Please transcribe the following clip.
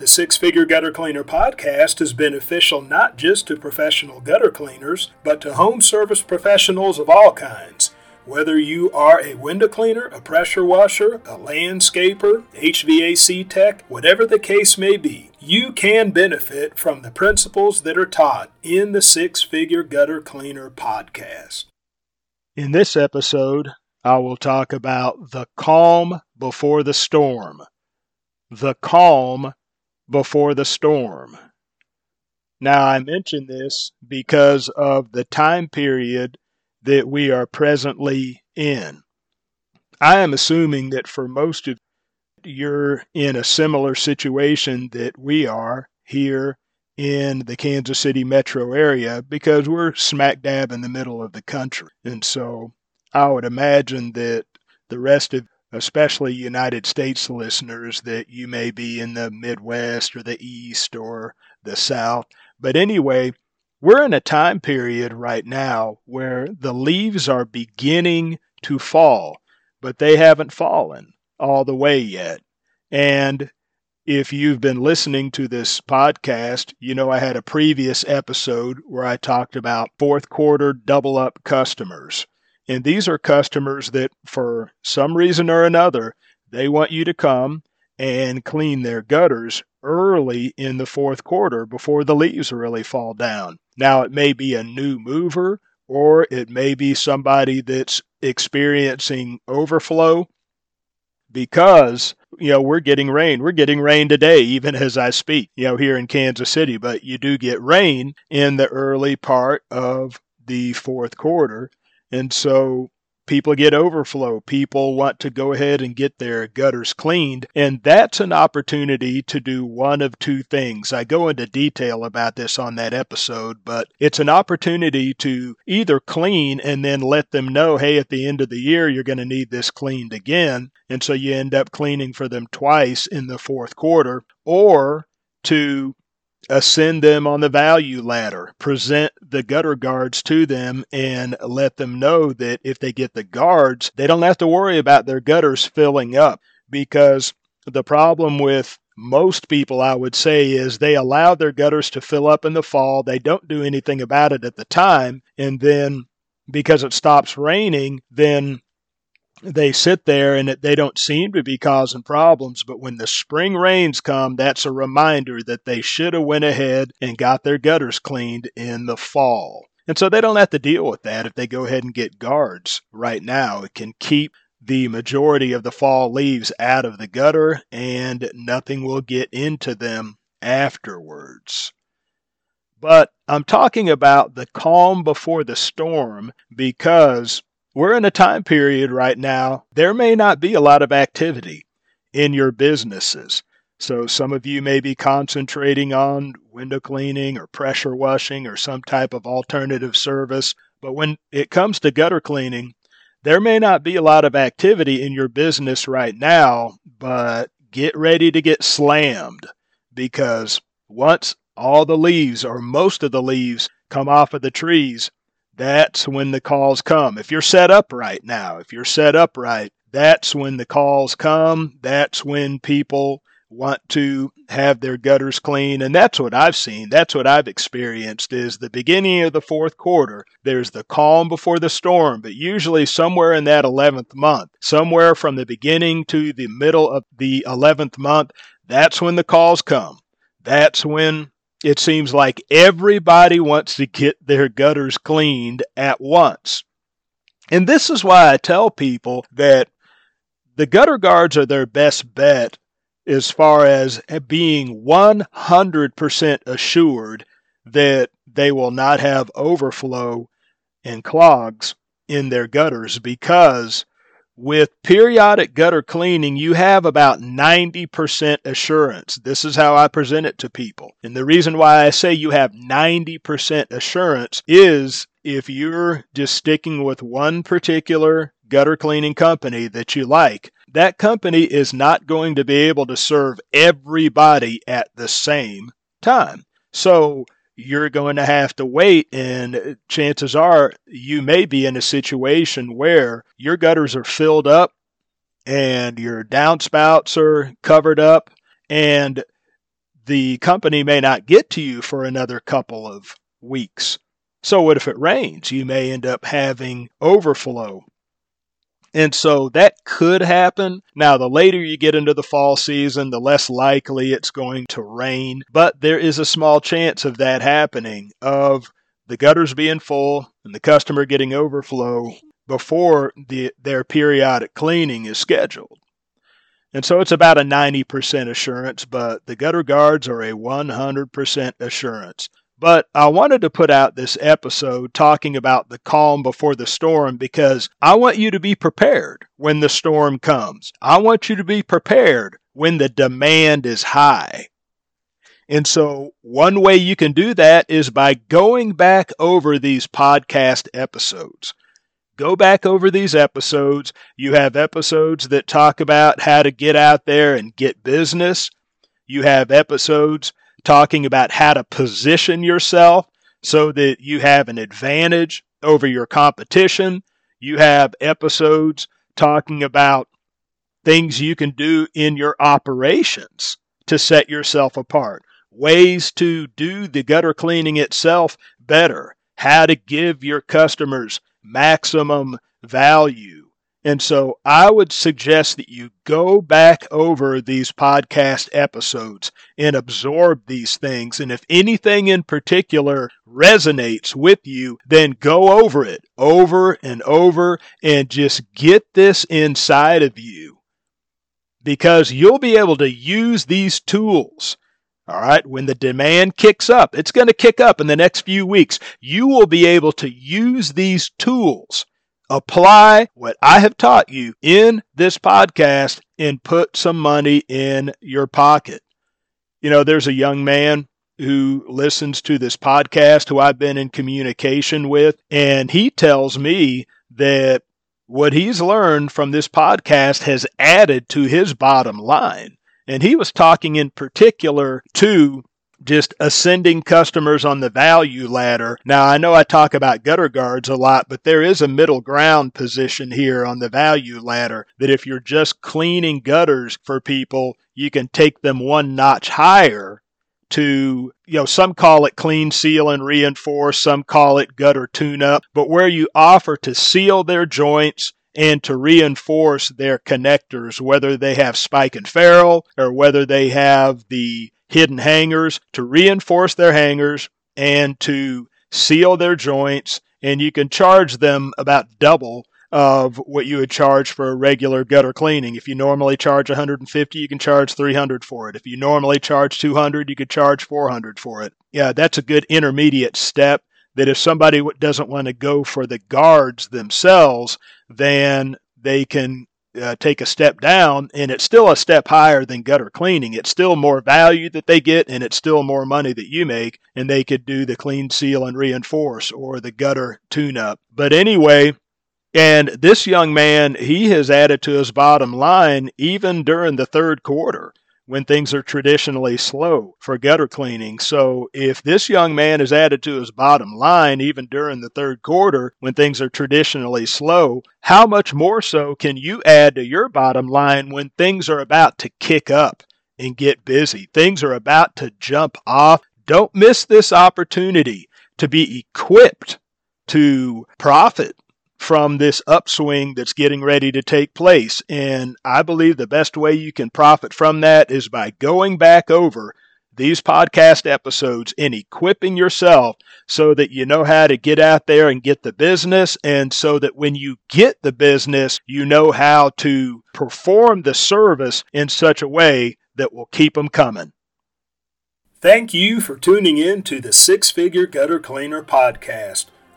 The Six Figure Gutter Cleaner podcast is beneficial not just to professional gutter cleaners, but to home service professionals of all kinds. Whether you are a window cleaner, a pressure washer, a landscaper, HVAC tech, whatever the case may be, you can benefit from the principles that are taught in the Six Figure Gutter Cleaner podcast. In this episode, I will talk about the calm before the storm. The calm before the storm. Now, I mention this because of the time period that we are presently in. I am assuming that for most of you're in a similar situation that we are here in the Kansas City metro area because we're smack dab in the middle of the country. And so I would imagine that the rest of especially United States listeners, that you may be in the Midwest or the East or the South. But anyway, we're in a time period right now where the leaves are beginning to fall, but they haven't fallen all the way yet. And if you've been listening to this podcast, you know I had a previous episode where I talked about fourth quarter double up customers. And these are customers that, for some reason or another, they want you to come and clean their gutters early in the fourth quarter before the leaves really fall down. Now, it may be a new mover or it may be somebody that's experiencing overflow because you know we're getting rain we're getting rain today even as i speak you know here in kansas city but you do get rain in the early part of the fourth quarter and so people get overflow. People want to go ahead and get their gutters cleaned. And that's an opportunity to do one of two things. I go into detail about this on that episode, but it's an opportunity to either clean and then let them know, hey, at the end of the year, you're going to need this cleaned again. And so you end up cleaning for them twice in the fourth quarter, or to ascend them on the value ladder, present the gutter guards to them, and let them know that if they get the guards, they don't have to worry about their gutters filling up. Because the problem with most people, I would say, is they allow their gutters to fill up in the fall. They don't do anything about it at the time. And then because it stops raining, then they sit there and they don't seem to be causing problems but when the spring rains come that's a reminder that they should have went ahead and got their gutters cleaned in the fall. And so they don't have to deal with that if they go ahead and get guards right now. It can keep the majority of the fall leaves out of the gutter and nothing will get into them afterwards. But I'm talking about the calm before the storm because we're in a time period right now, there may not be a lot of activity in your businesses. So some of you may be concentrating on window cleaning or pressure washing or some type of alternative service. But when it comes to gutter cleaning, there may not be a lot of activity in your business right now, but get ready to get slammed because once all the leaves or most of the leaves come off of the trees, that's when the calls come. If you're set up right now, if you're set up right, that's when the calls come. That's when people want to have their gutters clean and that's what I've seen that's what I've experienced is the beginning of the fourth quarter there's the calm before the storm but usually somewhere in that 11th month somewhere from the beginning to the middle of the 11th month that's when the calls come that's when it seems like everybody wants to get their gutters cleaned at once. And this is why I tell people that the gutter guards are their best bet as far as being 100% assured that they will not have overflow and clogs in their gutters because with periodic gutter cleaning, you have about 90% assurance. This is how I present it to people. And the reason why I say you have 90% assurance is if you're just sticking with one particular gutter cleaning company that you like, that company is not going to be able to serve everybody at the same time. So you're going to have to wait, and chances are you may be in a situation where your gutters are filled up and your downspouts are covered up, and the company may not get to you for another couple of weeks. So, what if it rains? You may end up having overflow. And so that could happen. Now, the later you get into the fall season, the less likely it's going to rain, but there is a small chance of that happening, of the gutters being full and the customer getting overflow before the, their periodic cleaning is scheduled. And so it's about a 90% assurance, but the gutter guards are a 100% assurance. But I wanted to put out this episode talking about the calm before the storm because I want you to be prepared when the storm comes. I want you to be prepared when the demand is high. And so, one way you can do that is by going back over these podcast episodes. Go back over these episodes. You have episodes that talk about how to get out there and get business. You have episodes talking about how to position yourself so that you have an advantage over your competition. You have episodes talking about things you can do in your operations to set yourself apart, ways to do the gutter cleaning itself better, how to give your customers maximum value, and so I would suggest that you go back over these podcast episodes and absorb these things. And if anything in particular resonates with you, then go over it over and over and just get this inside of you because you'll be able to use these tools. All right, when the demand kicks up, it's going to kick up in the next few weeks. You will be able to use these tools apply what I have taught you in this podcast and put some money in your pocket. You know, there's a young man who listens to this podcast who I've been in communication with, and he tells me that what he's learned from this podcast has added to his bottom line. And he was talking in particular to just ascending customers on the value ladder. Now, I know I talk about gutter guards a lot, but there is a middle ground position here on the value ladder that if you're just cleaning gutters for people, you can take them one notch higher to, you know, some call it clean seal and reinforce, some call it gutter tune up, but where you offer to seal their joints and to reinforce their connectors, whether they have spike and ferrule or whether they have the hidden hangers to reinforce their hangers and to seal their joints. And you can charge them about double of what you would charge for a regular gutter cleaning. If you normally charge 150, you can charge 300 for it. If you normally charge 200, you could charge 400 for it. Yeah, that's a good intermediate step that if somebody doesn't want to go for the guards themselves, then they can uh, take a step down, and it's still a step higher than gutter cleaning. It's still more value that they get, and it's still more money that you make, and they could do the clean seal and reinforce or the gutter tune up. But anyway, and this young man, he has added to his bottom line even during the third quarter when things are traditionally slow for gutter cleaning. So if this young man is added to his bottom line even during the third quarter when things are traditionally slow, how much more so can you add to your bottom line when things are about to kick up and get busy? Things are about to jump off. Don't miss this opportunity to be equipped to profit from this upswing that's getting ready to take place. And I believe the best way you can profit from that is by going back over these podcast episodes and equipping yourself so that you know how to get out there and get the business. And so that when you get the business, you know how to perform the service in such a way that will keep them coming. Thank you for tuning in to the Six Figure Gutter Cleaner podcast.